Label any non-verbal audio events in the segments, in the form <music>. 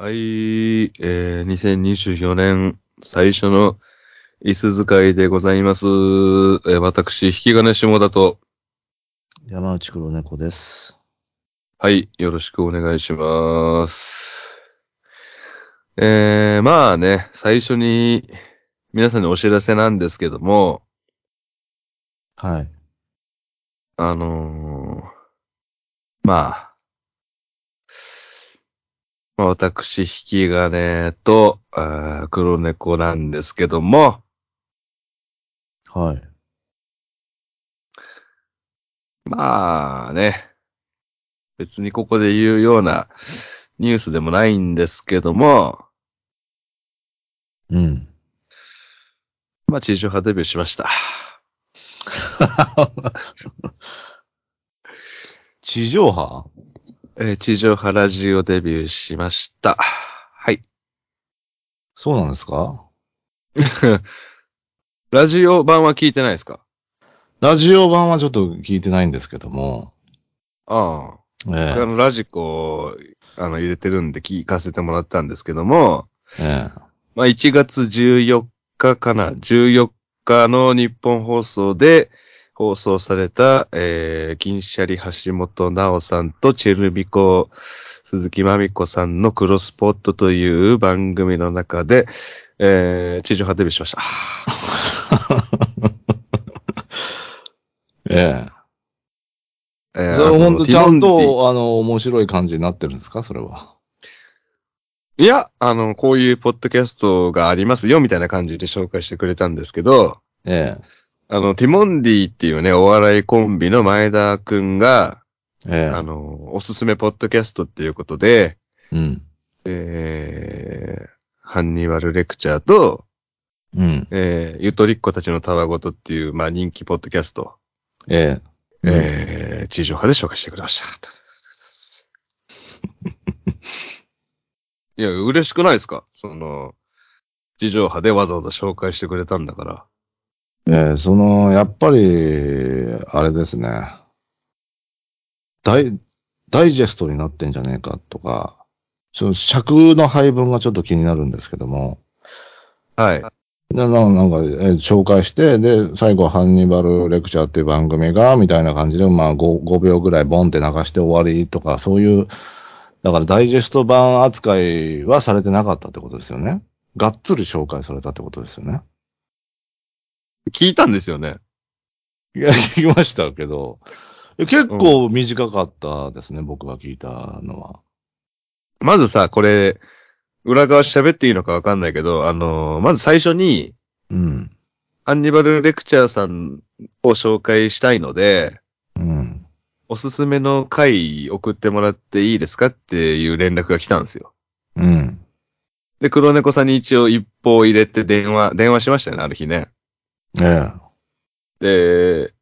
はい、えー、2024年最初の椅子使いでございます。えー私、引き金下田と、山内黒猫です。はい、よろしくお願いします。えー、まあね、最初に皆さんにお知らせなんですけども、はい。あのーまあ、まあ私、引き金と、あー黒猫なんですけども、はい。まあね、別にここで言うようなニュースでもないんですけども、うん。まあ地上波デビューしました。<laughs> 地上波？えー地上波ラジオデビューしました。はい。そうなんですか？<laughs> ラジオ版は聞いてないですか？ラジオ版はちょっと聞いてないんですけども。ああ。えあの、ラジコ、あの、入れてるんで聞かせてもらったんですけども、え。えまあ、1月14日かな、14日の日本放送で放送された、えー、銀シャリ橋本直さんとチェルミコ鈴木まみこさんのクロスポットという番組の中で、えー、地上波デビューしました。<laughs> え。えええ。それほんとちゃんと、あの、面白い感じになってるんですか？それは。いや、あの、こういうポッドキャストがありますよ、みたいな感じで紹介してくれたんですけど、えあの、ティモンディっていうね、お笑いコンビの前田くんが、え。ええ。あの、おすすめポッドキャストっていうことで、うん。えー、ハンニバルレクチャーと、うん。えー、ゆとりっ子たちのたわごとっていう、まあ人気ポッドキャスト、ええ。えー、地上波で紹介してくれました。いや、嬉しくないですか？その、地上波でわざわざ紹介してくれたんだから。ええ、その、やっぱり、あれですね。ダイ、ダイジェストになってんじゃねえかとか、その尺の配分がちょっと気になるんですけども、はい。なななんか、えー紹介して、で、最後、ハンニバルレクチャーっていう番組が、みたいな感じで、まあ5、5秒ぐらいボンって流して終わりとか、そういう、だからダイジェスト版扱いはされてなかったってことですよね。がっつり紹介されたってことですよね。聞いたんですよね。いや、聞きましたけど、結構短かったですね、僕が聞いたのは。まずさ、これ、裏側喋っていいのかわかんないけど、あのーまず最初に、うん。ハンニバルレクチャーさんを紹介したいので、うん。おすすめの回送ってもらっていいですかっていう連絡が来たんですよ。うん。で、黒猫さんに一応一報入れて電話、電話しましたよね、ある日ね。ええ。で、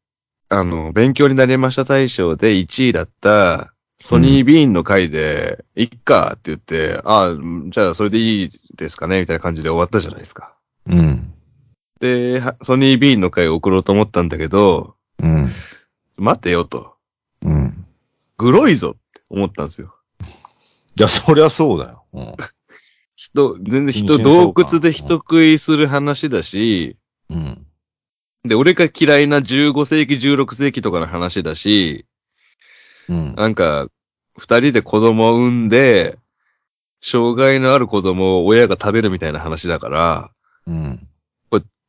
あの、勉強になりました大賞で1位だった、ソニービーンの回で、いっかって言って、ああ、じゃあそれでいいですかねみたいな感じで終わったじゃないですか。うん。で、はソニービーンの回を送ろうと思ったんだけど、うん。待てよと。うん。グロいぞって思ったんですよ。いや、そりゃそうだよ。うん。<laughs> 人、全然人、洞関窟で人食いする話だし、うん。で、俺が嫌いな15世紀、16世紀とかの話だし、うん。なんか、二人で子供を産んで、障害のある子供を親が食べるみたいな話だから、うん。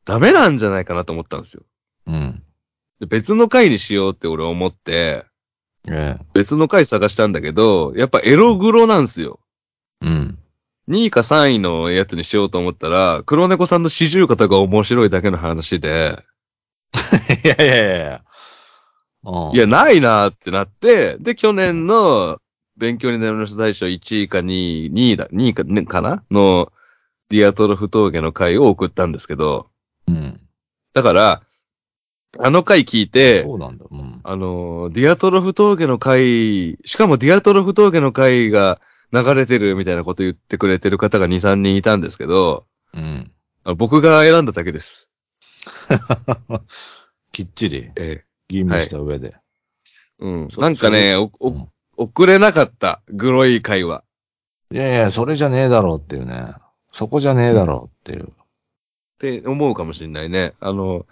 ダメなんじゃないかなと思ったんですよ。うん。で別の回にしようって俺思って、ええ。別の回探したんだけど、やっぱエログロなんですよ。うん。2位か3位のやつにしようと思ったら、黒猫さんの四十肩が面白いだけの話で、<laughs> いやいやいやいや。ないなーってなって、で、去年の勉強になりました大賞1位か2位、2位だ、2位か、ね、かな？の、ディアトロフ峠の回を送ったんですけど、うん。だから、あの回聞いて、そうなんだ。うん。あのー、ディアトロフ峠の回、しかもディアトロフ峠の回が流れてるみたいなこと言ってくれてる方が2、3人いたんですけど、うん。あ僕が選んだだけです。<laughs> きっちりえ吟味した上で。えうん。そなんかね、お、おうん送れなかった、グロい回は。いやいや、それじゃねえだろうっていうね。そこじゃねえだろうっていう。って思うかもしれないね。あの、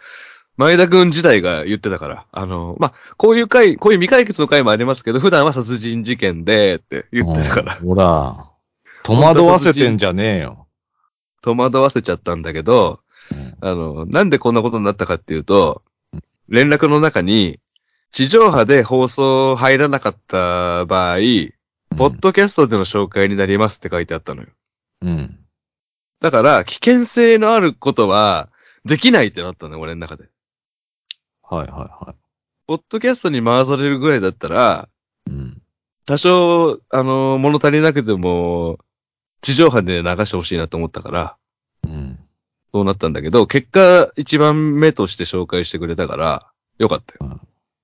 前田くん自体が言ってたから、あの、まあ、こういう回、こういう未解決の回もありますけど、普段は殺人事件で、って言ってたからう、んほら、戸惑わせてんじゃねえよ。戸惑わせちゃったんだけど、うんあの、なんでこんなことになったかっていうと、連絡の中に、地上波で放送入らなかった場合、ポッドキャストでの紹介になりますって書いてあったのよ。うん。だから、危険性のあることは、できないってなったのよ、俺の中で。はいはいはポッドキャストに回されるぐらいだったら、い。うん。多少、あの、物足りなくても、地上波で流してほしいなと思ったから、うん。そうなったんだけど、結果、一番目として紹介してくれたから、よかったよ。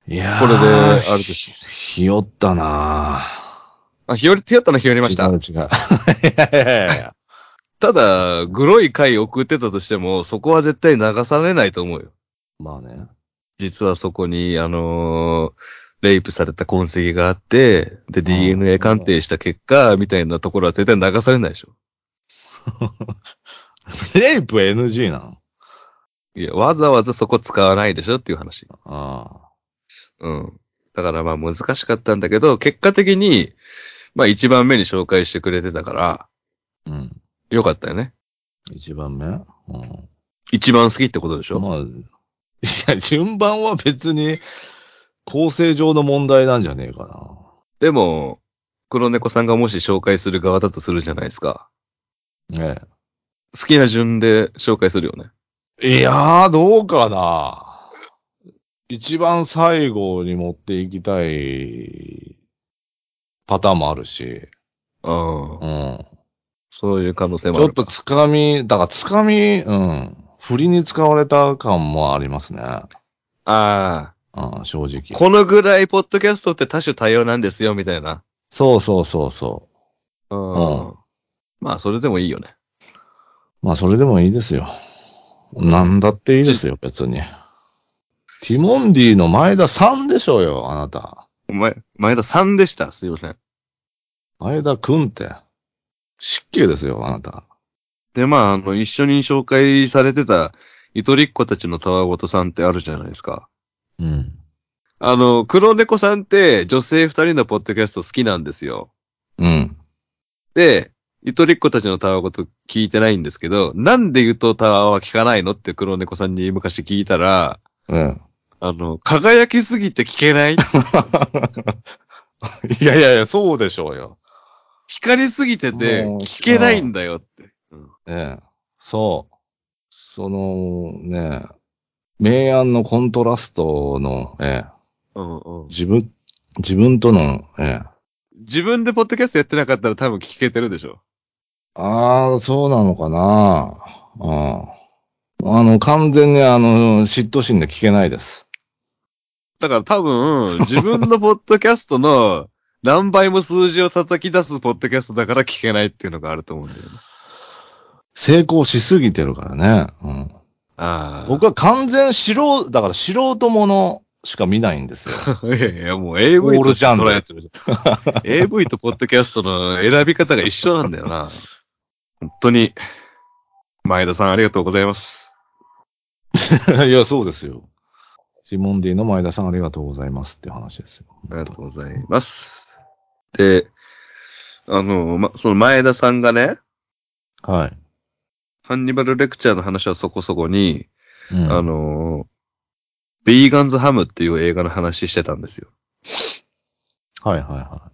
いやーこれであるとひひよったなあ、ひより、ひよったのひよりぁ。ました？違う。違う。いやいやいや。ただ、グロい回送ってたとしても、そこは絶対流されないと思うよ。まあね。実はそこに、あのーレイプされた痕跡があって、で、DNA 鑑定した結果、みたいなところは絶対流されないでしょ。<laughs> <laughs> レイプ NG なの？いや、わざわざそこ使わないでしょっていう話。あうん。だからまあ難しかったんだけど、結果的に、まあ一番目に紹介してくれてたから、あ。うん。よかったよね。一番目？うん。一番好きってことでしょ、まあ、いや、順番は別に、構成上の問題なんじゃねえかでも、黒猫さんがもし紹介する側だとするじゃないですか。な。ね好きな順で紹介するよね。え。いやー、どうかな。一番最後に持っていきたいパターンもあるし。うん。うん。そういう可能性もちょっあるか。とつかみ、だからつかみ、うん。振りに使われた感もありますね。ああ。うん、正直。このぐらいポッドキャストって多種多様なんですよ、みたいな。そうそうそうそうん。うんまあ、それでもいいよね。う。まあ、それでもいいですよ。なんだっていいですよ、別に。ティモンディの前田さんでしょうよ、あなた。お前、前田さんでした？すいません。前田くんって。失敬ですよ、あなた。で、まあ、あの、一緒に紹介されてた、ゆとりっ子たちのたわごとさんってあるじゃないですか。うん。あの、黒猫さんって女性二人のポッドキャスト好きなんですよ。うん。で、ゆとりっ子たちのたわごと聞いてないんですけど、なんでゆとたわは聞かないのって黒猫さんに昔聞いたら、うん。あの、輝きすぎて聞けない？<laughs> いやいやいや、そうでしょうよ。光りすぎてて聞けないんだよって。うんええ。そう。その、ね、明暗のコントラストの、ええ、うんうん自分、自分との、ええ。自分でポッドキャストやってなかったら多分聞けてるでしょ。ああ、そうなのかな。うん。あの、完全にあの、嫉妬心で聞けないです。だから多分、自分のポッドキャストの <laughs> 何倍も数字を叩き出すポッドキャストだから聞けないっていうのがあると思うんだよね。成功しすぎてるからね。うん。ああ。僕は完全素人、だから素人ものしか見ないんですよ。<laughs> いやいや、もう AV オーとルジャンル捉えてるじゃん。<laughs> AV とポッドキャストの選び方が一緒なんだよな。本当に。前田さんありがとうございます。<laughs> いや、そうですよ。シモンディの前田さんありがとうございますって話ですよ。ありがとうございます。で、あの、ま、その前田さんがね、はい。ハンニバルレクチャーの話はそこそこに、うんあの、ビーガンズハムっていう映画の話してたんですよ。はいはいは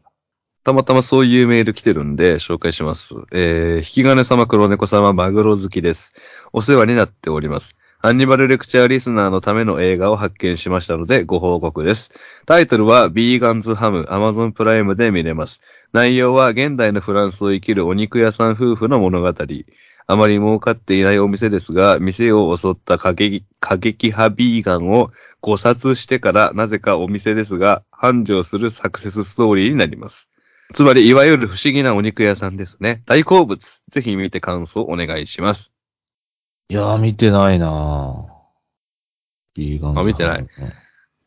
たまたまそういうメール来てるんで紹介します。えー、引き金様黒猫様マグロ好きです。お世話になっております。ハンニバルレクチャーリスナーのための映画を発見しましたのでご報告です。タイトルはビーガンズハム、アマゾンプライムで見れます。内容は現代のフランスを生きるお肉屋さん夫婦の物語。あまり儲かっていないお店ですが、店を襲った過激過激派ビーガンを誤殺してからなぜかお店ですが、繁盛するサクセスストーリーになります。つまり、いわゆる不思議なお肉屋さんですね。大好物。ぜひ見て感想お願いします。い。いやー、見てないなぁ。ビーガンズあ見てない。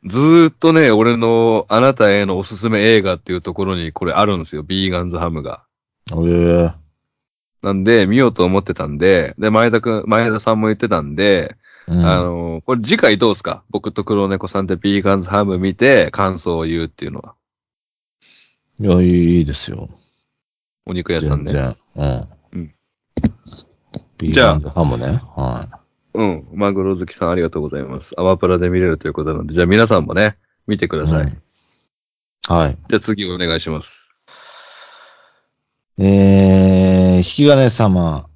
ずーっとね、俺のあなたへのおすすめ映画っていうところにこれあるんですよ。ビーガンズハムが。ええなんで、見ようと思ってたんで、で、前田くん、前田さんも言ってたんで、うんあの、これ次回どうですか？僕と黒猫さんでビーガンズハム見て感想を言うっていうのは。いや、いいですよ。お肉屋さんね。全然。うん。うんビーじゃあガンズハムね。はうん。マグロ好きさんありがとうございます。アマプラで見れるということなので、じゃあ皆さんもね、見てくい。ださい。うんはい。じゃあ次お願いします。えー、引き金様、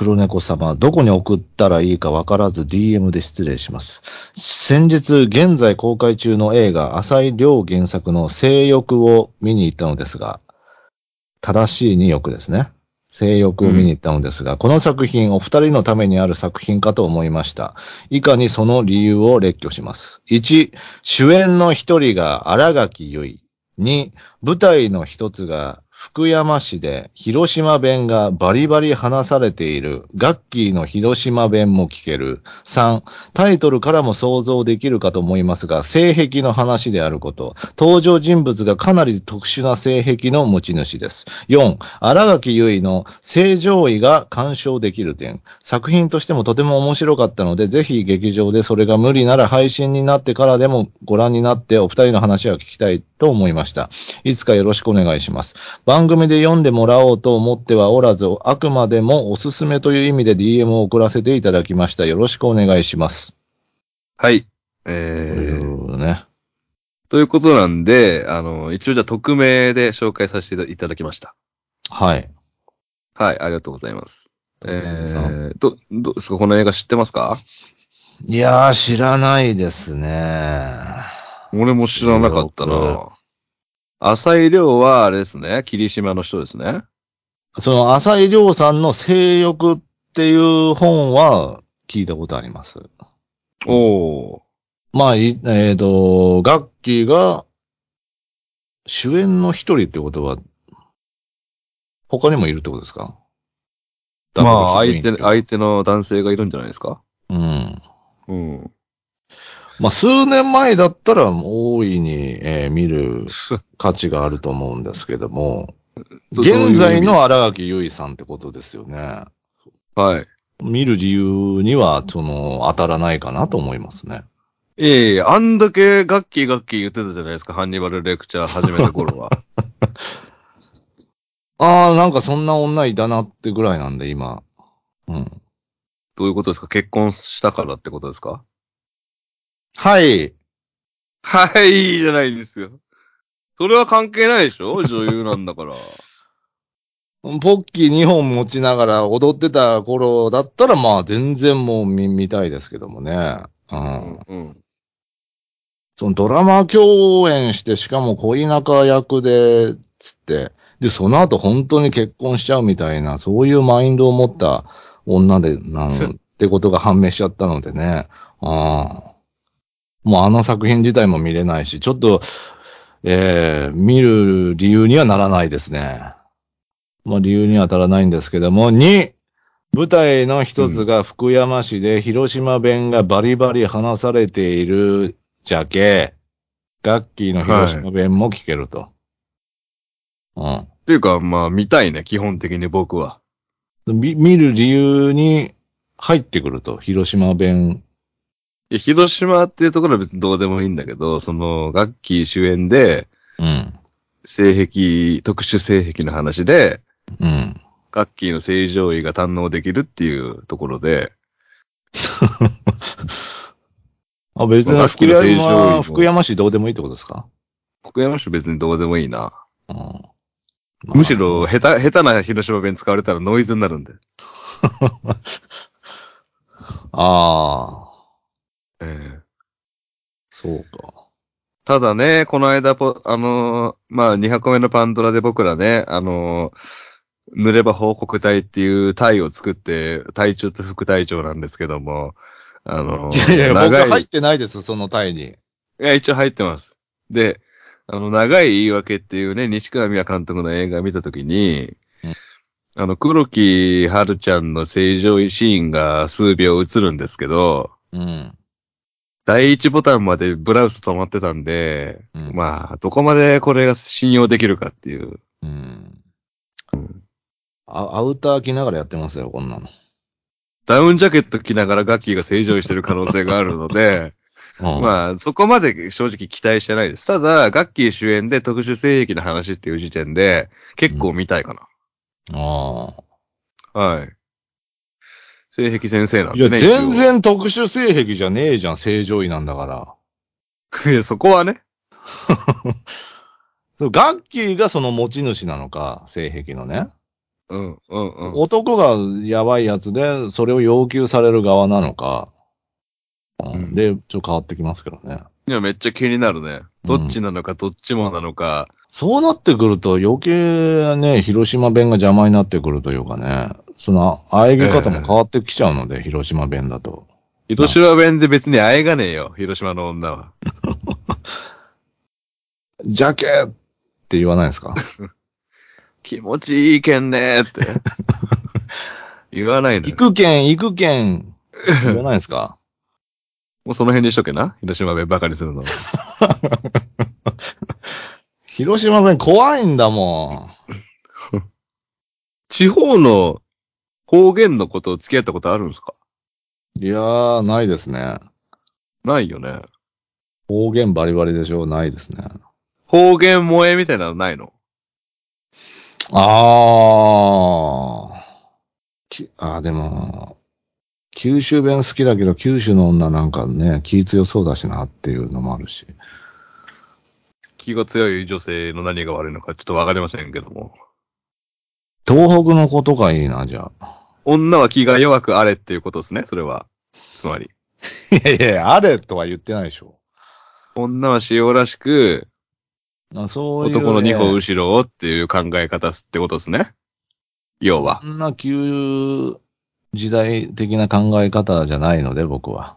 黒猫様、どこに送ったらいいかわからず DM で失礼します。先日、現在公開中の映画、浅井亮原作の性欲を見に行ったのですが、正しいに欲ですね。性欲を見に行ったのですが、この作品、お二人のためにある作品かと思いました。以下にその理由を列挙します。1、主演の一人が荒垣結衣。2、舞台の一つが福山市で広島弁がバリバリ話されている。ガッキーの広島弁も聞ける。3、タイトルからも想像できるかと思いますが、性癖の話であること。登場人物がかなり特殊な性癖の持ち主です。4、荒垣結衣の正常位が鑑賞できる点。作品としてもとても面白かったので、ぜひ劇場でそれが無理なら配信になってからでもご覧になってお二人の話は聞きたいと思いました。いつかよろしくお願いします。番組で読んでもらおうと思ってはおらず、あくまでもおすすめという意味で DM を送らせていただきました。よろしくお願いします。はい。とえいー、うね。ということなんで、あの、一応じゃあ匿名で紹介させていただきました。はい。はい、ありがとうございます。えさー、ど、どうですか？この映画知ってますか？いやー、知らないですね。俺も知らなかったな。浅井亮は、あれですね、霧島の人ですね。その、浅井亮さんの性欲っていう本は聞いたことあります。おー。まあ、いえっ、と、ガッキーが主演の一人ってことは、他にもいるってことですか？まあ、相手、相手の男性がいるんじゃないですか？うん。うん。まあ、数年前だったら大いに、えー見る <laughs> 価値があると思うんですけども、現在の荒垣結衣さんってことですよね。はい。見る理由には、その、当たらないかなと思いますね。ええあんだけガッキーガッキー言ってたじゃないですか、ハンニバルレクチャー始めた頃は。<laughs> ああ、なんかそんな女いたなってぐらいなんで、今。うん。どういうことですか？結婚したからってことですか？はい。はい、じゃないですよ。それは関係ないでしょ？女優なんだから。<laughs> ポッキー2本持ちながら踊ってた頃だったら、まあ全然もう見見たいですけどもね。うん。うん。そのドラマ共演して、しかも恋仲役で、つって、で、その後本当に結婚しちゃうみたいな、そういうマインドを持った女で、なんそてことが判明しちゃったのでね。ああ。もうあの作品自体も見れないし、ちょっと、えー、見る理由にはならないですね。まあ理由には当たらないんですけども、2、舞台の一つが福山市で広島弁がバリバリ話されているじゃけ、ガッキーの広島弁も聞けると。っていうか、まあ、見たいね、基本的に僕は。うん。み見る理由に入ってくると、広島弁。いや広島っていうところは別にどうでもいいんだけど、その、ガッキー主演で、うん。性癖、特殊性癖の話で、うん。ガッキーの正常位が堪能できるっていうところで、<laughs> あ、別に福山、も福山市どうでもいいってことですか？福山市別にどうでもいいな。うん。むしろ、下手、下手な広島弁使われたらノイズになるんで。<laughs> ああ、ええそうか。ただね、この間ポ、あのーまあ、2箱目のパンドラで僕らね、あのー塗れば報告隊っていう隊を作って、隊長と副隊長なんですけども、あのーいやいや、僕長い、入ってないです、その隊に。いや、一応入ってます。で、あの、長い言い訳っていうね、西川美和監督の映画見たときに、うんあの、黒木春ちゃんの正常位シーンが数秒映るんですけど、うん。第一ボタンまでブラウス止まってたんで、うんまあ、どこまでこれが信用できるかっていう。うん。あアウター着ながらやってますよ、こんなの。ダウンジャケット着ながらガッキーが正常にしてる可能性があるので、<laughs> うん、まあ、そこまで正直期待してないです。ただ、ガッキー主演で特殊性癖の話っていう時点で、結構見たいかな。あはい。性癖先生なんあ。いや、でね。全然特殊性癖じゃねえじゃん、正常位なんだから。一応。いや、そこはね。<laughs> そうガッキーがその持ち主なのか、性癖のね。うん、うん、うん。男がやばいやつで、それを要求される側なのか。うんうんで、ちょっと変わってきますけどね。いや、めっちゃ気になるね。どっちなのか、どっちもなのか。そうなってくると余計ね、広島弁が邪魔になってくるというかね、その、喘ぎ方も変わってきちゃうので、広島弁だと。広島弁で別にあえがねえよ、広島の女は。<laughs> ジャケって言わないですか？<laughs> 気持ちいいけんねーって。<laughs> 言わないのよ。行くけん、行くけん、言わないですか？もうその辺にしとけな。広島弁バカにするの。広島弁怖いんだも地方の方言のことを付き合ったことあるんですか？ん。いやー、ないですね。ないよね。方言バリバリでしょ？ないですね。方言萌えみたいなのないの？あー。きあー、でも、九州弁好きだけど、九州の女なんかね、気強そうだしなっていうのもあるし。気が強い女性の何が悪いのかちょっとわかりませんけども。東北の子とかいいな、じゃあ。女は気が弱くあれっていうことですね、それは。つまり。<laughs> いやいやいや、あれとは言ってないでしょ。女は塩らしく、あそういう、ね、男の二歩後ろをっていう考え方ってことですね。要はそ。んな旧時代的な考え方じゃないので、僕は。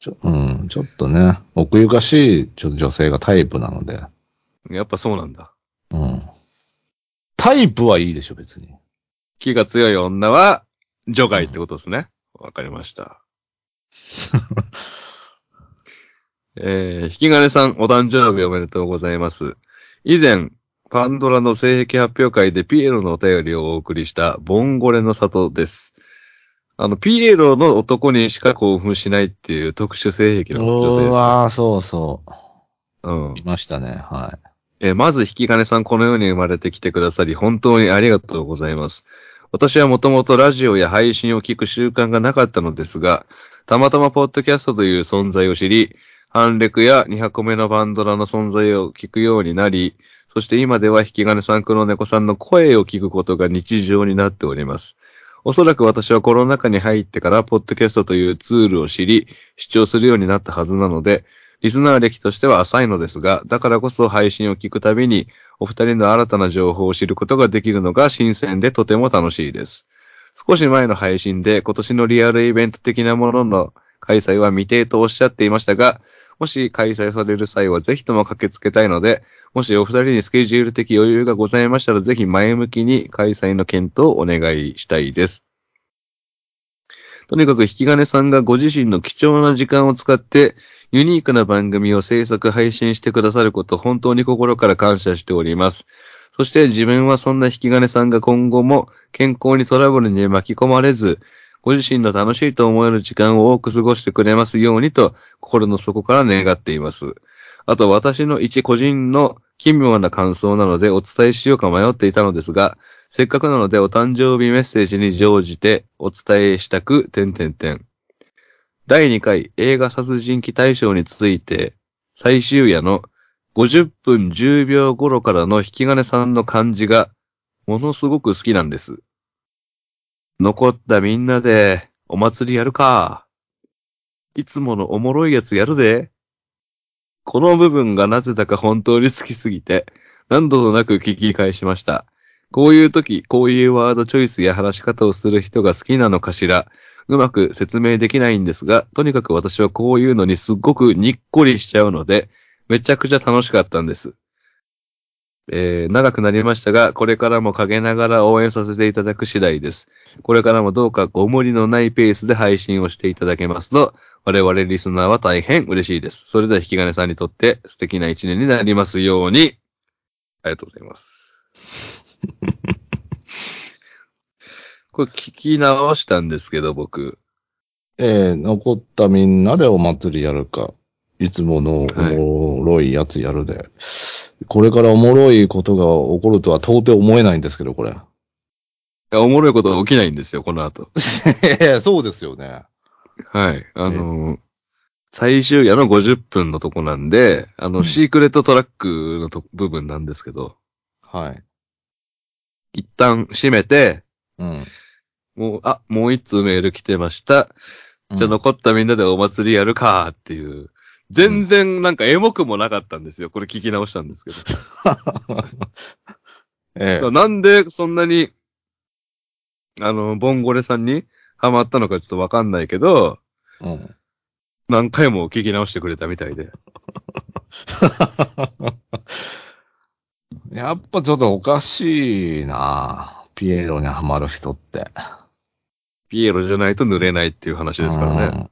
ちょ、うん、ちょっとね、奥ゆかしいちょっと女性がタイプなので。やっぱそうなんだ。うん。タイプはいいでしょ、別に。気が強い女は除外ってことですね。わかりました。<laughs> えー、引き金さん、お誕生日おめでとうございます。以前、パンドラの性癖発表会でピエロのお便りをお送りしたボンゴレの里です。あの、ピエロの男にしか興奮しないっていう特殊性癖の女性です、ね。うわーそうそう。うん。いましたね、はい。えーまず引き金さんこの世に生まれてきてくださり本当にありがとうございます。私はもともとラジオや配信を聞く習慣がなかったのですが、たまたまポッドキャストという存在を知り、ハンレクや200個目のバンドラの存在を聞くようになり、そして今では引き金さん黒猫さんの声を聞くことが日常になっております。おそらく私はコロナ禍に入ってから、ポッドキャストというツールを知り、視聴するようになったはずなので、リスナー歴としては浅いのですが、だからこそ配信を聞くたびに、お二人の新たな情報を知ることができるのが新鮮でとても楽しいです。少し前の配信で今年のリアルイベント的なものの開催は未定とおっしゃっていましたが、もし開催される際はぜひとも駆けつけたいので、もしお二人にスケジュール的余裕がございましたらぜひ前向きに開催の検討をお願いしたいです。とにかく引き金さんがご自身の貴重な時間を使ってユニークな番組を制作配信してくださること本当に心から感謝しております。そして自分はそんな引き金さんが今後も健康にトラブルに巻き込まれず、ご自身の楽しいと思える時間を多く過ごしてくれますようにと心の底から願っています。あと私の一個人の奇妙な感想なのでお伝えしようか迷っていたのですが、せっかくなのでお誕生日メッセージに乗じてお伝えしたく、点々点。第2回映画殺人鬼大賞について、最終夜の50分10秒頃からの引き金さんの感じが、ものすごく好きなんです。残ったみんなで、お祭りやるか。いつものおもろいやつやるで。この部分がなぜだか本当に好きすぎて、何度となく聞き返しました。こういう時、こういうワードチョイスや話し方をする人が好きなのかしら。うまく説明できないんですが、とにかく私はこういうのにすっごくにっこりしちゃうので、めちゃくちゃ楽しかったんです。えー、長くなりましたが、これからも陰ながら応援させていただく次第です。これからもどうかご無理のないペースで配信をしていただけますと、我々リスナーは大変嬉しいです。それでは引き金さんにとって素敵な一年になりますように。ありがとうございます。これ聞き直したんですけど、僕。えー、残ったみんなでお祭りやるか。いつものおもろいやつやるで。これからおもろいことが起こるとは到底思えないんですけど、これ。いやおもろいことが起きないんですよ、この後。<laughs> そうですよね。はい。あのー最終夜の50分のとこなんで、あの、うんシークレットトラックのと部分なんですけど、はい。一旦閉めて、うん。もう、あ、もう一通メール来てました。じゃあ残ったみんなでお祭りやるかっていう。全然なんかエモくもなかったんですよ。これ聞き直したんですけど。<laughs> ええなんでそんなに、あの、ボンゴレさんにハマったのかちょっとわかんないけど、うん。何回も聞き直してくれたみたいで。<laughs> やっぱちょっとおかしいなピエロにはまる人って。ピエロじゃないと濡れないっていう話ですからね。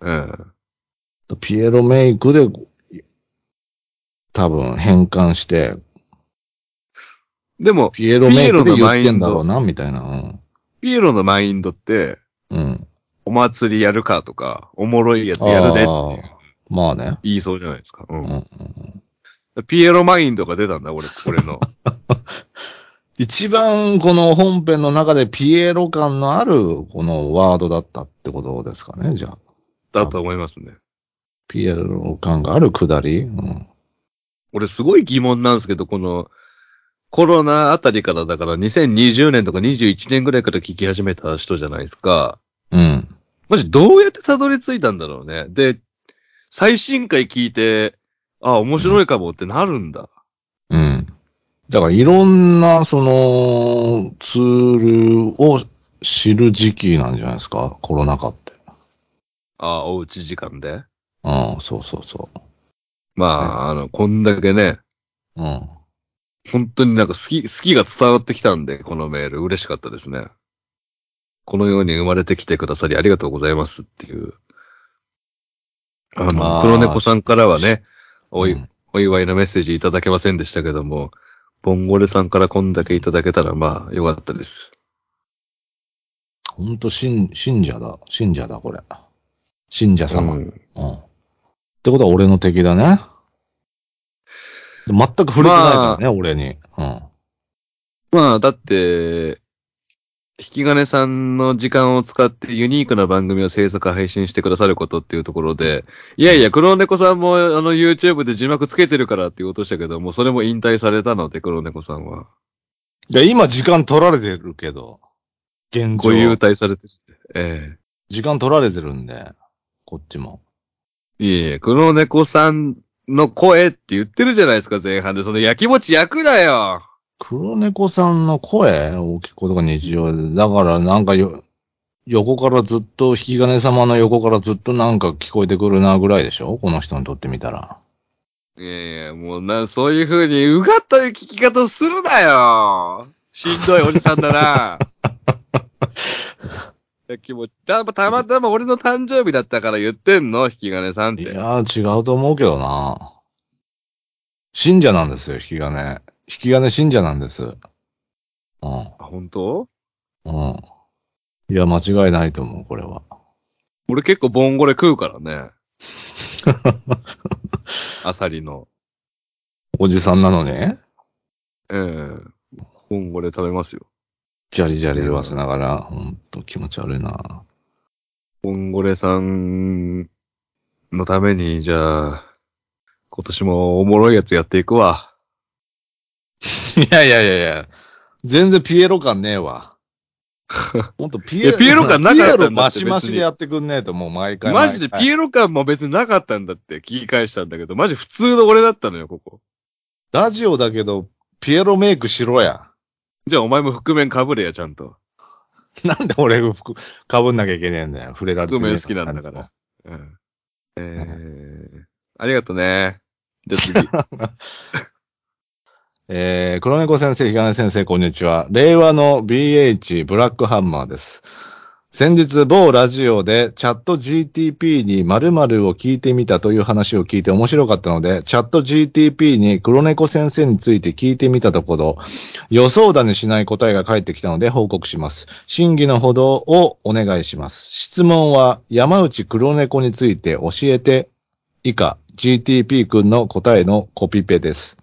うん。うんピエロメイクで、多分変換して、でも、ピエロメイクで言ってんだろうな、みたいな。うんピエロのマインドって、うん。お祭りやるかとか、おもろいやつやるでまあね。言いそうじゃないですか。う。うんんピエロマインドが出たんだ、俺、俺の。<laughs> 一番この本編の中でピエロ感のあるこのワードだったってことですかね、じゃあ。だと思いますね。ピエロ感があるくだり、うん、俺すごい疑問なんですけど、この、コロナあたりからだから2020年とか21年ぐらいから聞き始めた人じゃないですか。うん。マジどうやってたどり着いたんだろうね。で、最新回聞いて、あ、面白いかもってなるんだ。うん。だからいろんなそのツールを知る時期なんじゃないですか、コロナ禍って。あ、おうち時間で？うん、そうそうそまあ、あの、こんだけね、う。うん。本当になんか好き、好きが伝わってきたんで、このメール嬉しかったですね。このように生まれてきてくださりありがとうございますっていう。あの、黒猫さんからはね、おい、うんお祝いのメッセージいただけませんでしたけども、ボンゴレさんからこんだけいただけたらまあ、よかったです。ほんと信信者だ。信者だ、これ。信者様。うん。うんってことは俺の敵だね。で全く触れてないからね、俺に。うん。まあ、だって、引き金さんの時間を使ってユニークな番組を制作配信してくださることっていうところで、いやいや、黒猫さんもあの YouTube で字幕つけてるからって言おうとしたけど、もうそれも引退されたので、黒猫さんは。で、今時間取られてるけど、現状ご。優待されてるんで。え時間取られてるんで、こっちも。えいえいえ、黒猫さんの声って言ってるじゃないですか、前半で。その焼きもち焼くなよ黒猫さんの声大きいことが日常で。だからなんかよ、横からずっと、引き金様の横からずっとなんか聞こえてくるなぐらいでしょ？この人にとってみたら。いやいや、もうな、そういう風にうがった聞き方するなよしんどいおじさんだな。<laughs> 気持ち、たたまたま俺の誕生日だったから言ってんの？引き金さんって。いやー違うと思うけどな。信者なんですよ、引き金。引き金信者なんです。うん。あ、本当？うん。いや、間違いないと思う、これは。俺結構ボンゴレ食うからね。<laughs> アサリの。おじさんなのにええボンゴレ食べますよ。ジャリジャリ言わせながら、ほんと気持ち悪いな。ボンゴレさんのために、じゃあ、今年もおもろいやつやっていくわ。<laughs> いやいやいやいや、全然ピエロ感ねえわ。<laughs> ほんとピいやピエロ感なかったんだってピエロマシマシでやってくんねえと、もう毎回マジでピエエロ感も別になかったんだって聞き返したんだけど、マジ普通の俺だったのよ、ここ。ラジオだけど、ピエロメイクしろや。じゃあお前も覆面被れや、ちゃんと。<laughs> なんで俺が服かぶんなきゃいけねえんだよ。触れられて覆面好きなんだから。。うん。えー、ありがとね。じゃあ次。えー、黒猫先生、ひがね先生、こんにちは。令和の BH ブラックハンマーです。先日某ラジオでチャット GTP に〇〇を聞いてみたという話を聞いて面白かったので、チャット GTP に黒猫先生について聞いてみたところ、予想だにしない答えが返ってきたので報告します。審議のほどをお願いします。質問は山内黒猫について教えて以下 GTP 君の答えのコピペです。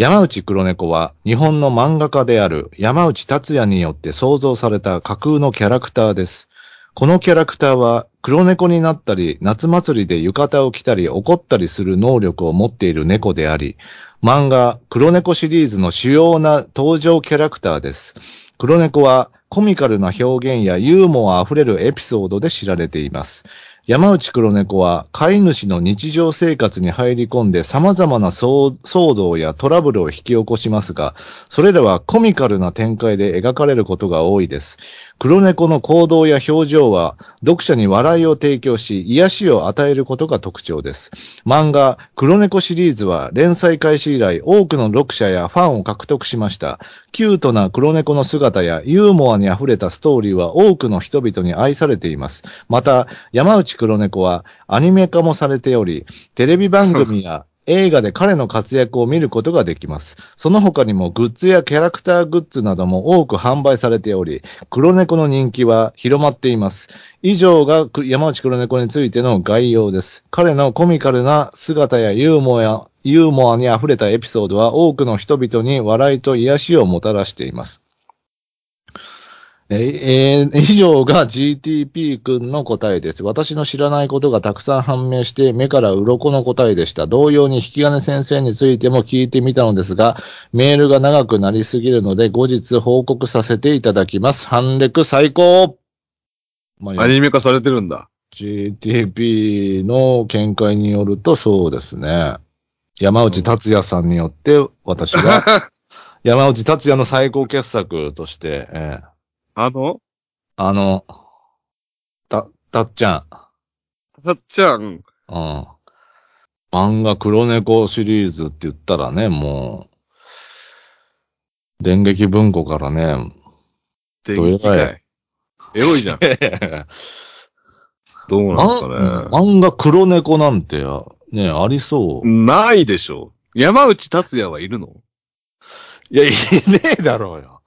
山内黒猫は日本の漫画家である山内達也によって創造された架空のキャラクターです。このキャラクターは黒猫になったり、夏祭りで浴衣を着たり怒ったりする能力を持っている猫であり、漫画黒猫シリーズの主要な登場キャラクターです。黒猫はコミカルな表現やユーモア溢れるエピソードで知られています。山内黒猫は飼い主の日常生活に入り込んで様々な騒動やトラブルを引き起こしますが、それらはコミカルな展開で描かれることが多いです。黒猫の行動や表情は読者に笑いを提供し、癒しを与えることが特徴です。漫画、黒猫シリーズは連載開始以来多くの読者やファンを獲得しました。キュートな黒猫の姿やユーモアに溢れたストーリーは多くの人々に愛されています。また、山内黒猫はアニメ化もされており、テレビ番組や <laughs> 映画で彼の活躍を見ることができます。その他にもグッズやキャラクターグッズなども多く販売されており、黒猫の人気は広まっています。以上がく山内黒猫についての概要です。彼のコミカルな姿やユーモア、ユーモアに溢れたエピソードは多くの人々に笑いと癒しをもたらしています。えーえー以上が GTP 君の答えです。私の知らないことがたくさん判明して目から鱗の答えでした。同様に引き金先生についても聞いてみたのですが、メールが長くなりすぎるので後日報告させていただきます。反略最高まあアニメ化されてるんだ。GTP の見解によるとそうですね。山内達也さんによって私は <laughs> 山内達也の最高傑作として、えーあの、あの、た、たっちゃん、たっちゃん。うん。漫画黒猫シリーズって言ったらね、もう、電撃文庫からね、電どれぐらい。エロいじゃん。<laughs> どうなんすかね。漫画黒猫なんて、ね、ありそう。ないでしょ。山内達也はいるの？いや、いねえだろうよ。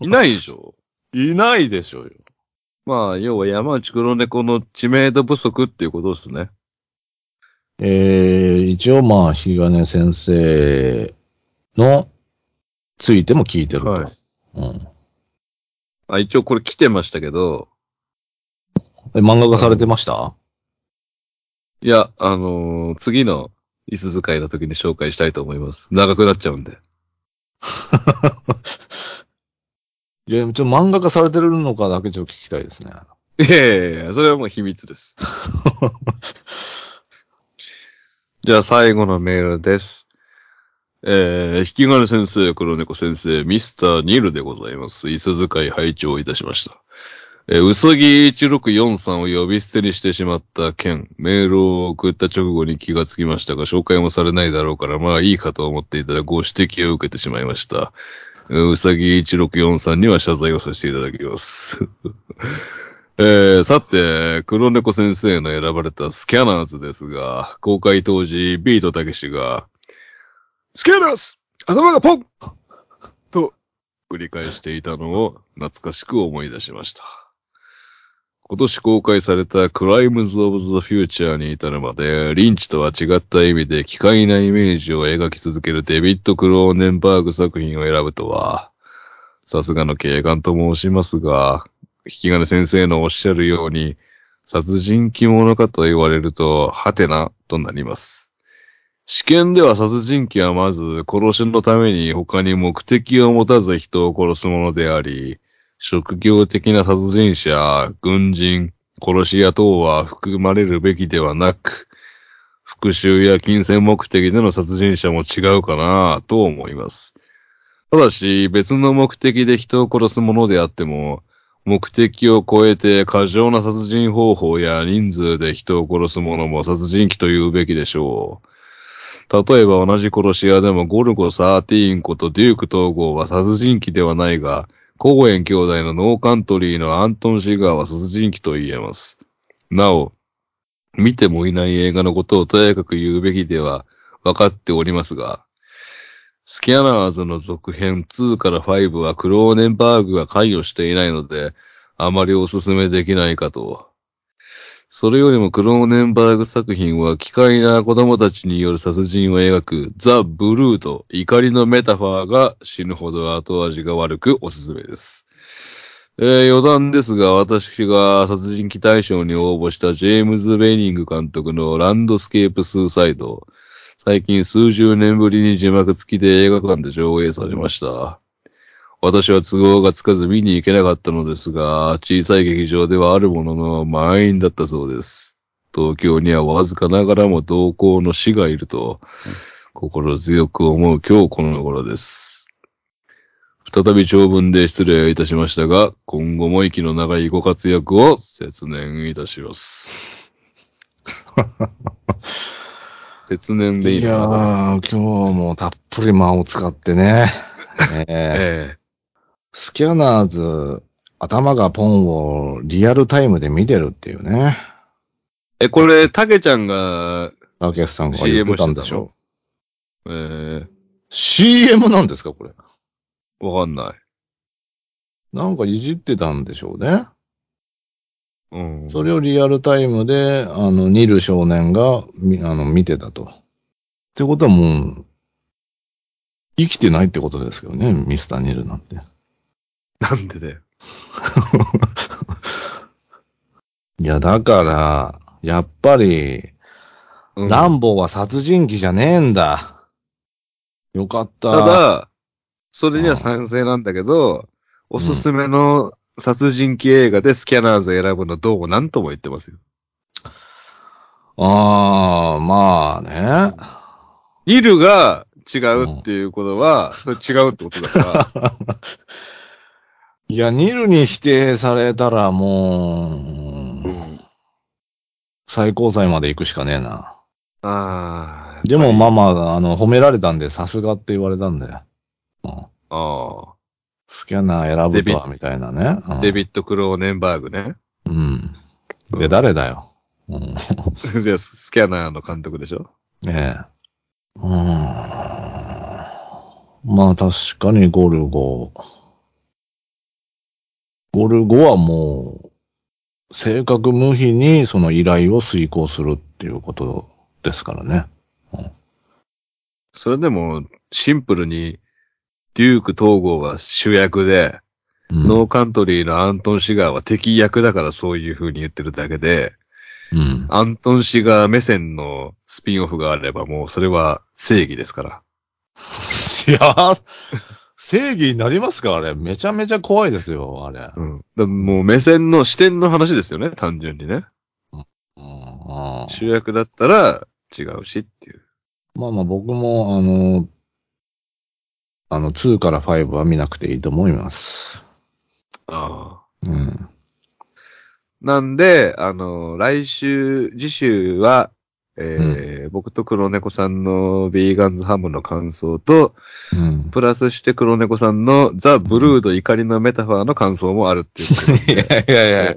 いないでしょ。いないでしょうよ。まあ、要は山内黒猫の知名度不足っていうことですね。えー、一応まあ、ひがね先生のついても聞いてると。はいうんあ、一応これ来てましたけど、え、漫画化されてました？いや、あのー次の椅子使いの時に紹介したいと思います。長くなっちゃうんで。<laughs> いや、ちょ、漫画化されてるのかだけちょっと聞きたいですね。いやいやいや、それはもう秘密です。<laughs> じゃあ最後のメールです。えー、引き金先生、黒猫先生、ミスターニルでございます。椅子使い拝聴いたしました。えー、うさぎ1643を呼び捨てにしてしまった件、メールを送った直後に気がつきましたが、紹介もされないだろうから、まあいいかと思っていただご指摘を受けてしまいました。えーうさぎ1643には謝罪をさせていただきます。<laughs> えー、さて、黒猫先生の選ばれたスキャナーズですが、公開当時、ビートたけしが、スキャナーズ頭がポンと、繰り返していたのを懐かしく思い出しました。今年公開されたクライムズ・オブ・ザ・フューチャーに至るまで、リンチとは違った意味で奇怪なイメージを描き続けるデビッド・クローネンバーグ作品を選ぶとは、さすがの警官と申しますが、引き金先生のおっしゃるように、殺人鬼物かと言われると、はてな、となります。試験では殺人鬼はまず、殺しのために他に目的を持たず人を殺すものであり、職業的な殺人者、軍人、殺し屋等は含まれるべきではなく、復讐や金銭目的での殺人者も違うかなと思います。ただし、別の目的で人を殺すものであっても、目的を超えて過剰な殺人方法や人数で人を殺すものも殺人鬼と言うべきでしょう。例えば同じ殺し屋でもゴルゴ13ことデューク統合は殺人鬼ではないが、コーエン兄弟のノーカントリーのアントン・シガーは殺人鬼と言えます。なお、見てもいない映画のことをとやかく言うべきでは分かっておりますが、スキャナーズの続編2から5はクローネンバーグが関与していないので、あまりお勧めできないかと。それよりもクローネンバーグ作品は奇怪な子供たちによる殺人を描くザ・ブルード怒りのメタファーが死ぬほど後味が悪くおすすめです。えー余談ですが、私が殺人鬼大賞に応募したジェームズ・ベイニング監督のランドスケープ・スーサイド。最近数十年ぶりに字幕付きで映画館で上映されました。私は都合がつかず見に行けなかったのですが、小さい劇場ではあるものの満員だったそうです。東京にはわずかながらも同行の死がいると、心強く思う今日この頃です。再び長文で失礼いたしましたが、今後も息の長いご活躍を説念いたします。<laughs> 説念でいいいやー、今日もたっぷり間を使ってね。<laughs> えーえスキャナーズ、頭がポンをリアルタイムで見てるっていうね。え。え、これ、たけちゃんが、たけしさんが言ってたんでしょ？えー、CM なんですかこれ？わかんない。なんかいじってたんでしょうね。うん。それをリアルタイムで、あの、ニル少年が、みあの、見てたと。ってことはもう、生きてないってことですけどね、ミスターニルなんて。<laughs> なんでだよ。<laughs> いや、だから、やっぱり、うんランボーは殺人鬼じゃねえんだ。よかった。ただ、それには賛成なんだけど、おすすめの殺人鬼映画でスキャナーズ選ぶのどうなんとも言ってますよ。ああ、まあね。ニルが違うっていうことは、それ違うってことだから、<laughs> いや、ニルに否定されたらもう、うん最高裁まで行くしかねえな。ああ。でもまあまあ、あの、褒められたんで、さすがって言われたんで。うんああ。スキャナー選ぶとは、みたいなね。うんデビッド・クローネンバーグね。うん。で、誰だよ。うん。<laughs> じゃあスキャナーの監督でしょ？ええ。うーん。まあ確かにゴルゴ。ゴルゴはもう、正確無比にその依頼を遂行するっていうことですからね。それでも、シンプルに、デューク統合が主役で、うん。ノーカントリーのアントン・シガーは敵役だからそういう風に言ってるだけで、うん。アントン・シガー目線のスピンオフがあればもうそれは正義ですから。<laughs> いや、正義になりますか？あれ。めちゃめちゃ怖いですよ、あれ。うん。だもう目線の視点の話ですよね、単純にね。うん主役だったら違うしっていう。まあまあ僕も、あの、あの、2から5は見なくていいと思います。ああ。うん。なんで、あの、来週、次週は、えー僕と黒猫さんのビーガンズハムの感想と、うん。プラスして黒猫さんのザ・ブルード怒りのメタファーの感想もあるっていう <laughs> いやいやいや。い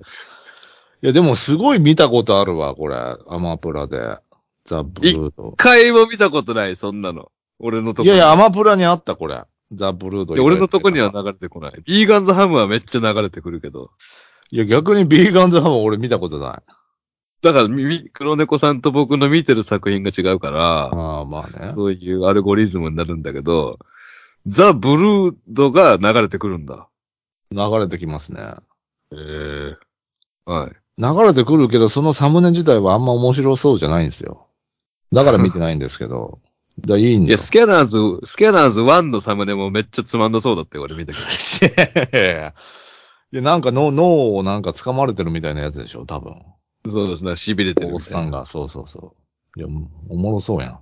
や、でもすごい見たことあるわ、これ。アマプラで。ザ・ブルード一。回も見たことない、そんなの。俺のとこいやいや、アマプラにあった、これ。ザ・ブルード。いや俺のとこには流れてこない。ビーガンズハムはめっちゃ流れてくるけど。いや、逆にビーガンズハム俺見たことない。だから、黒猫さんと僕の見てる作品が違うから、ああ、まあね。そういうアルゴリズムになるんだけど、ザ・ブルードが流れてくるんだ。流れてきますね。ええはい。流れてくるけど、そのサムネ自体はあんま面白そうじゃないんですよ。だから見てないんですけど。<laughs> だいいんだいや、スキャナーズ、スキャナーズ1のサムネもめっちゃつまんなそうだって俺見たけど。いや、なんか脳、脳をなんか掴まれてるみたいなやつでしょ、多分。そうですね、痺れてるおっさんが、そうそうそう。いや、おもろそうやん。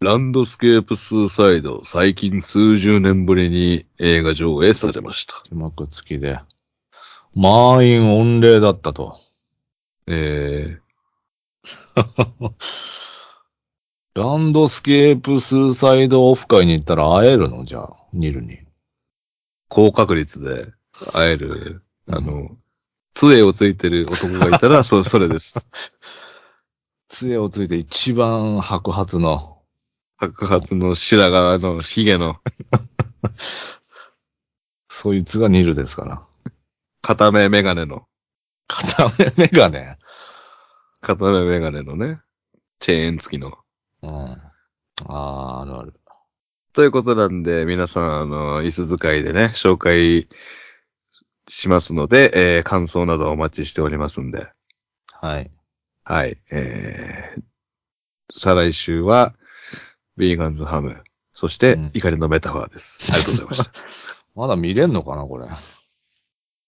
ランドスケープスーサイド、最近数十年ぶりに映画上映されました。字幕付きで。満員御礼だったと。え <laughs> ランドスケープスーサイドオフ会に行ったら会えるの？じゃあ、ニルに。高確率で会える、あの、杖をついてる男がいたら、そ、<laughs> それです。杖をついて一番白髪の、白髪の白髪の髭の <laughs> そいつがニルですから。片目メガネの、片目メガネ？片目メガネのね、チェーン付きの。うん。ああ、あるある。ということなんで、皆さん、あの、椅子使いでね、紹介しますので、えー感想などお待ちしておりますんで。はい。はい。えー、再来週は、ビーガンズハム、そしてうん、怒りのメタファーです。ありがとうございました。<laughs> まだ見れんのかな、これ。